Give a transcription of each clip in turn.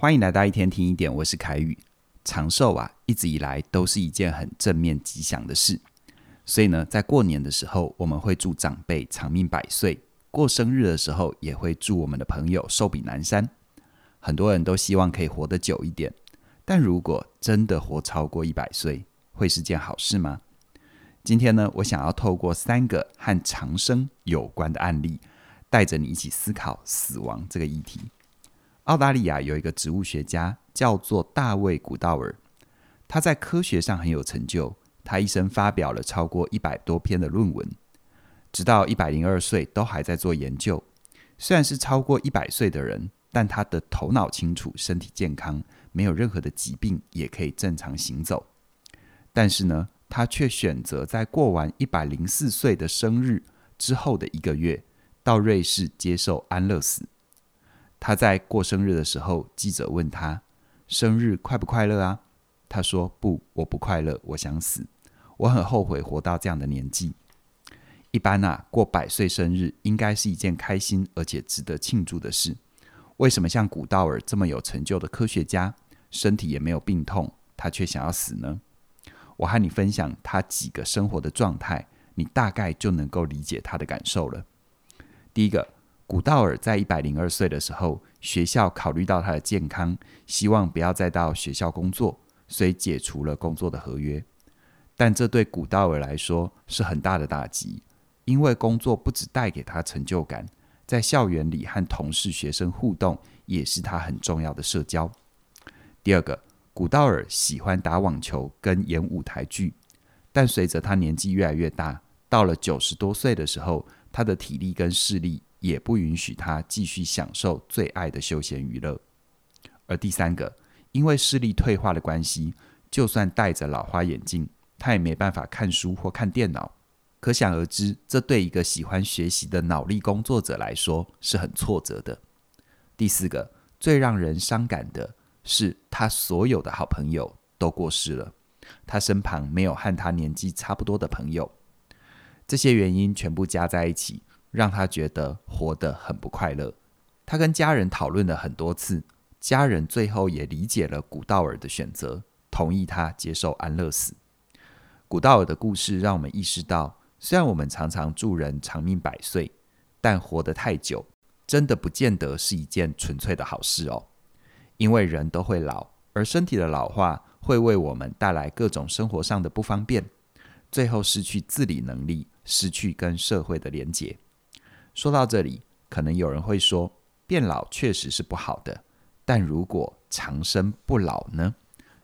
欢迎来到一天听一点，我是凯宇。长寿啊，一直以来都是一件很正面吉祥的事，所以呢，在过年的时候，我们会祝长辈长命百岁；过生日的时候，也会祝我们的朋友寿比南山。很多人都希望可以活得久一点，但如果真的活超过一百岁，会是件好事吗？今天呢，我想要透过三个和长生有关的案例。带着你一起思考死亡这个议题。澳大利亚有一个植物学家叫做大卫·古道尔，他在科学上很有成就，他一生发表了超过一百多篇的论文，直到一百零二岁都还在做研究。虽然是超过一百岁的人，但他的头脑清楚，身体健康，没有任何的疾病，也可以正常行走。但是呢，他却选择在过完一百零四岁的生日之后的一个月。到瑞士接受安乐死。他在过生日的时候，记者问他：“生日快不快乐啊？”他说：“不，我不快乐，我想死。我很后悔活到这样的年纪。一般啊，过百岁生日应该是一件开心而且值得庆祝的事。为什么像古道尔这么有成就的科学家，身体也没有病痛，他却想要死呢？我和你分享他几个生活的状态，你大概就能够理解他的感受了。”第一个，古道尔在一百零二岁的时候，学校考虑到他的健康，希望不要再到学校工作，所以解除了工作的合约。但这对古道尔来说是很大的打击，因为工作不只带给他成就感，在校园里和同事、学生互动也是他很重要的社交。第二个，古道尔喜欢打网球跟演舞台剧，但随着他年纪越来越大，到了九十多岁的时候，他的体力跟视力也不允许他继续享受最爱的休闲娱乐。而第三个，因为视力退化的关系，就算戴着老花眼镜，他也没办法看书或看电脑。可想而知，这对一个喜欢学习的脑力工作者来说是很挫折的。第四个，最让人伤感的是，他所有的好朋友都过世了，他身旁没有和他年纪差不多的朋友。这些原因全部加在一起，让他觉得活得很不快乐。他跟家人讨论了很多次，家人最后也理解了古道尔的选择，同意他接受安乐死。古道尔的故事让我们意识到，虽然我们常常祝人长命百岁，但活得太久，真的不见得是一件纯粹的好事哦。因为人都会老，而身体的老化会为我们带来各种生活上的不方便，最后失去自理能力。失去跟社会的连结。说到这里，可能有人会说，变老确实是不好的，但如果长生不老呢？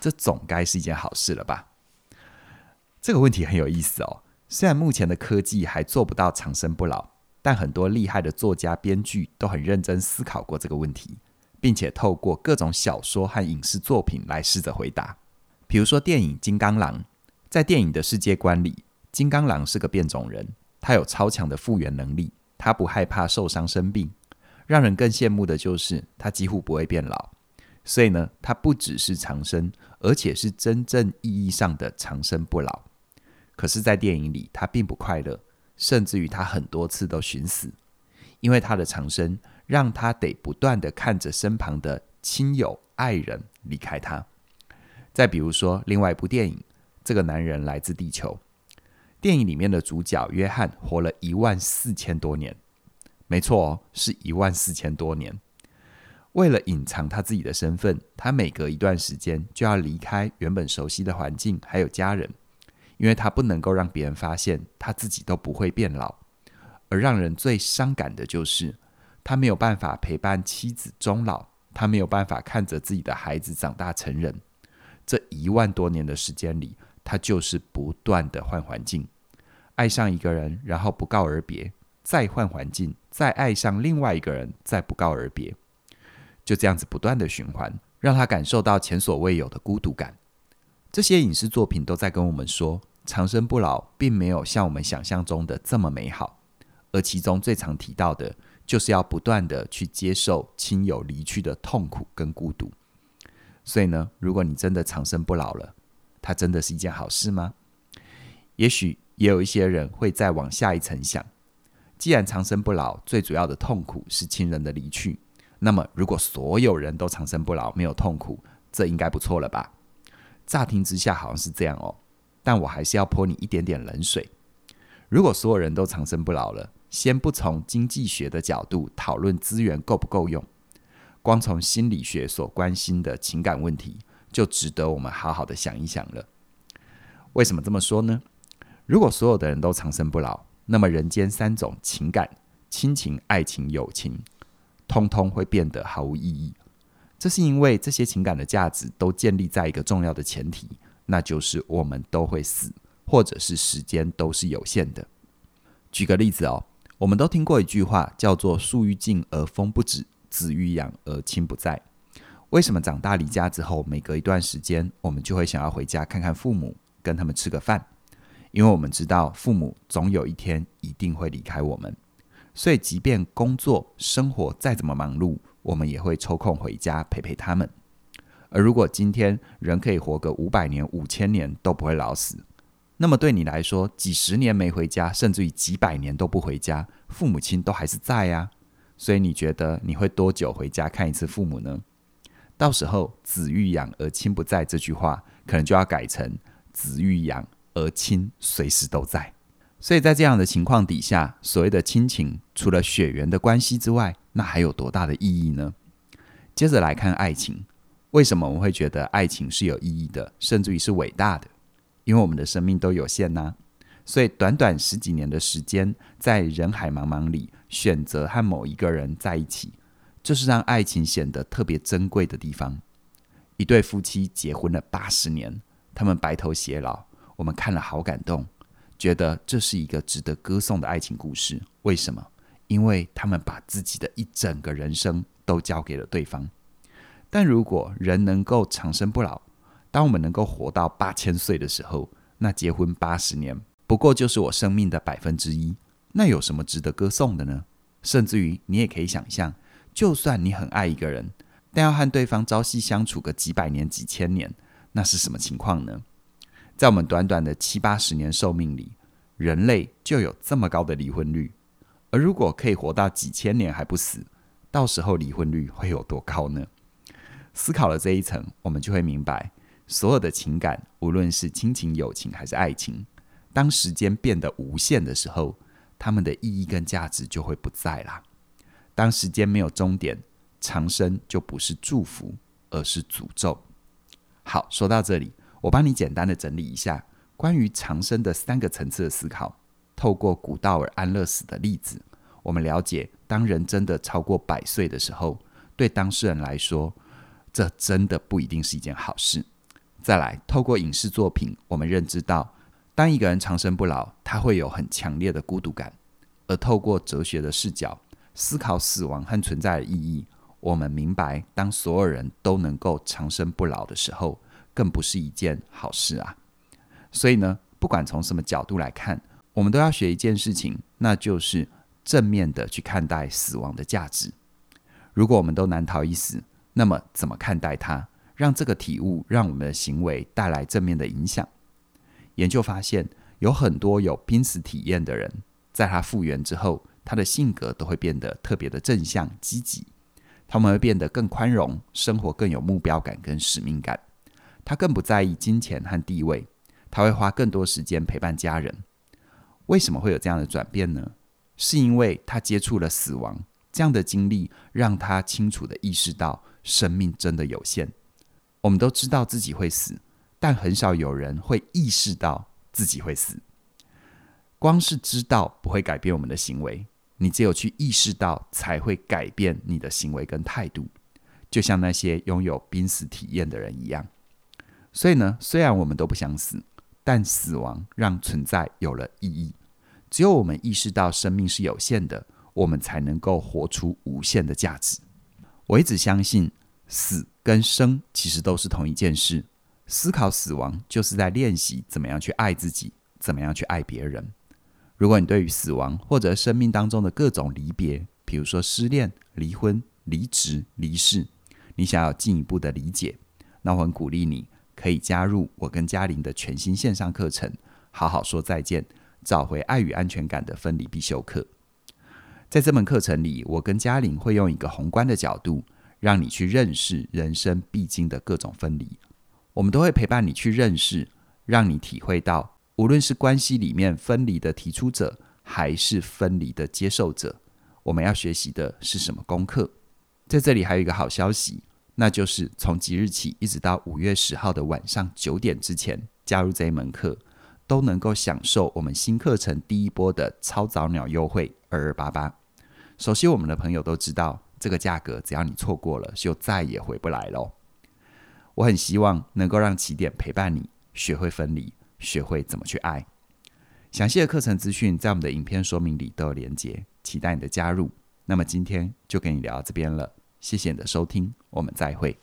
这总该是一件好事了吧？这个问题很有意思哦。虽然目前的科技还做不到长生不老，但很多厉害的作家、编剧都很认真思考过这个问题，并且透过各种小说和影视作品来试着回答。比如说电影《金刚狼》，在电影的世界观里。金刚狼是个变种人，他有超强的复原能力，他不害怕受伤生病。让人更羡慕的就是他几乎不会变老，所以呢，他不只是长生，而且是真正意义上的长生不老。可是，在电影里，他并不快乐，甚至于他很多次都寻死，因为他的长生让他得不断地看着身旁的亲友、爱人离开他。再比如说，另外一部电影《这个男人来自地球》。电影里面的主角约翰活了一万四千多年，没错哦，是一万四千多年。为了隐藏他自己的身份，他每隔一段时间就要离开原本熟悉的环境，还有家人，因为他不能够让别人发现他自己都不会变老。而让人最伤感的就是，他没有办法陪伴妻子终老，他没有办法看着自己的孩子长大成人。这一万多年的时间里。他就是不断的换环境，爱上一个人，然后不告而别，再换环境，再爱上另外一个人，再不告而别，就这样子不断的循环，让他感受到前所未有的孤独感。这些影视作品都在跟我们说，长生不老并没有像我们想象中的这么美好，而其中最常提到的，就是要不断的去接受亲友离去的痛苦跟孤独。所以呢，如果你真的长生不老了，它真的是一件好事吗？也许也有一些人会再往下一层想：既然长生不老，最主要的痛苦是亲人的离去，那么如果所有人都长生不老，没有痛苦，这应该不错了吧？乍听之下好像是这样哦，但我还是要泼你一点点冷水。如果所有人都长生不老了，先不从经济学的角度讨论资源够不够用，光从心理学所关心的情感问题，就值得我们好好的想一想了。为什么这么说呢？如果所有的人都长生不老，那么人间三种情感——亲情、爱情、友情，通通会变得毫无意义。这是因为这些情感的价值都建立在一个重要的前提，那就是我们都会死，或者是时间都是有限的。举个例子哦，我们都听过一句话，叫做“树欲静而风不止，子欲养而亲不在”。为什么长大离家之后，每隔一段时间，我们就会想要回家看看父母，跟他们吃个饭？因为我们知道父母总有一天一定会离开我们，所以即便工作生活再怎么忙碌，我们也会抽空回家陪陪他们。而如果今天人可以活个五百年、五千年都不会老死，那么对你来说，几十年没回家，甚至于几百年都不回家，父母亲都还是在呀。所以你觉得你会多久回家看一次父母呢？到时候“子欲养而亲不在”这句话，可能就要改成“子欲养而亲随时都在”。所以在这样的情况底下，所谓的亲情，除了血缘的关系之外，那还有多大的意义呢？接着来看爱情，为什么我们会觉得爱情是有意义的，甚至于是伟大的？因为我们的生命都有限呐、所以短短十几年的时间，在人海茫茫里选择和某一个人在一起，这、就是让爱情显得特别珍贵的地方。一对夫妻结婚了八十年，他们白头偕老，我们看了好感动，觉得这是一个值得歌颂的爱情故事。为什么？因为他们把自己的一整个人生都交给了对方。但如果人能够长生不老，当我们能够活到八千岁的时候，那结婚八十年不过就是我生命的百分之一。那有什么值得歌颂的呢？甚至于你也可以想象，就算你很爱一个人，但要和对方朝夕相处个几百年、几千年，那是什么情况呢？在我们短短的七八十年寿命里，人类就有这么高的离婚率。而如果可以活到几千年还不死，到时候离婚率会有多高呢？思考了这一层，我们就会明白，所有的情感，无论是亲情、友情还是爱情，当时间变得无限的时候，它们的意义跟价值就会不在啦。当时间没有终点，长生就不是祝福，而是诅咒。好，说到这里，我帮你简单的整理一下关于长生的三个层次的思考。透过古道尔安乐死的例子，我们了解，当人真的超过百岁的时候，对当事人来说，这真的不一定是一件好事。再来，透过影视作品，我们认知到，当一个人长生不老，他会有很强烈的孤独感。而透过哲学的视角，思考死亡和存在的意义，我们明白，当所有人都能够长生不老的时候，更不是一件好事啊。所以呢，不管从什么角度来看，我们都要学一件事情，那就是正面的去看待死亡的价值。如果我们都难逃一死，那么怎么看待它？让这个体悟让我们的行为带来正面的影响。研究发现，有很多有濒死体验的人，在他复原之后，他的性格都会变得特别的正向积极。他们会变得更宽容，生活更有目标感跟使命感。他更不在意金钱和地位，他会花更多时间陪伴家人。为什么会有这样的转变呢？是因为他接触了死亡，这样的经历让他清楚地意识到生命真的有限。我们都知道自己会死，但很少有人会意识到自己会死。光是知道不会改变我们的行为，你只有去意识到，才会改变你的行为跟态度。就像那些拥有濒死体验的人一样。所以呢，虽然我们都不想死。但死亡让存在有了意义。只有我们意识到生命是有限的，我们才能够活出无限的价值。我一直相信，死跟生其实都是同一件事。思考死亡，就是在练习怎么样去爱自己，怎么样去爱别人。如果你对于死亡或者生命当中的各种离别，比如说失恋、离婚、离职、离世，你想要进一步的理解，那我很鼓励你。可以加入我跟嘉玲的全新线上课程，好好说再见，找回爱与安全感的分离必修课。在这门课程里，我跟嘉玲会用一个宏观的角度，让你去认识人生必经的各种分离。我们都会陪伴你去认识，让你体会到，无论是关系里面分离的提出者，还是分离的接受者，我们要学习的是什么功课？在这里还有一个好消息，那就是从即日起一直到五月十号的晚上九点之前，加入这一门课，都能够享受我们新课程第一波的超早鸟优惠二二八八。熟悉我们的朋友都知道，这个价格只要你错过了，就再也回不来喽。我很希望能够让起点陪伴你，学会分离，学会怎么去爱。详细的课程资讯在我们的影片说明里都有连结，期待你的加入。那么今天就跟你聊到这边了，谢谢你的收听，我们再会。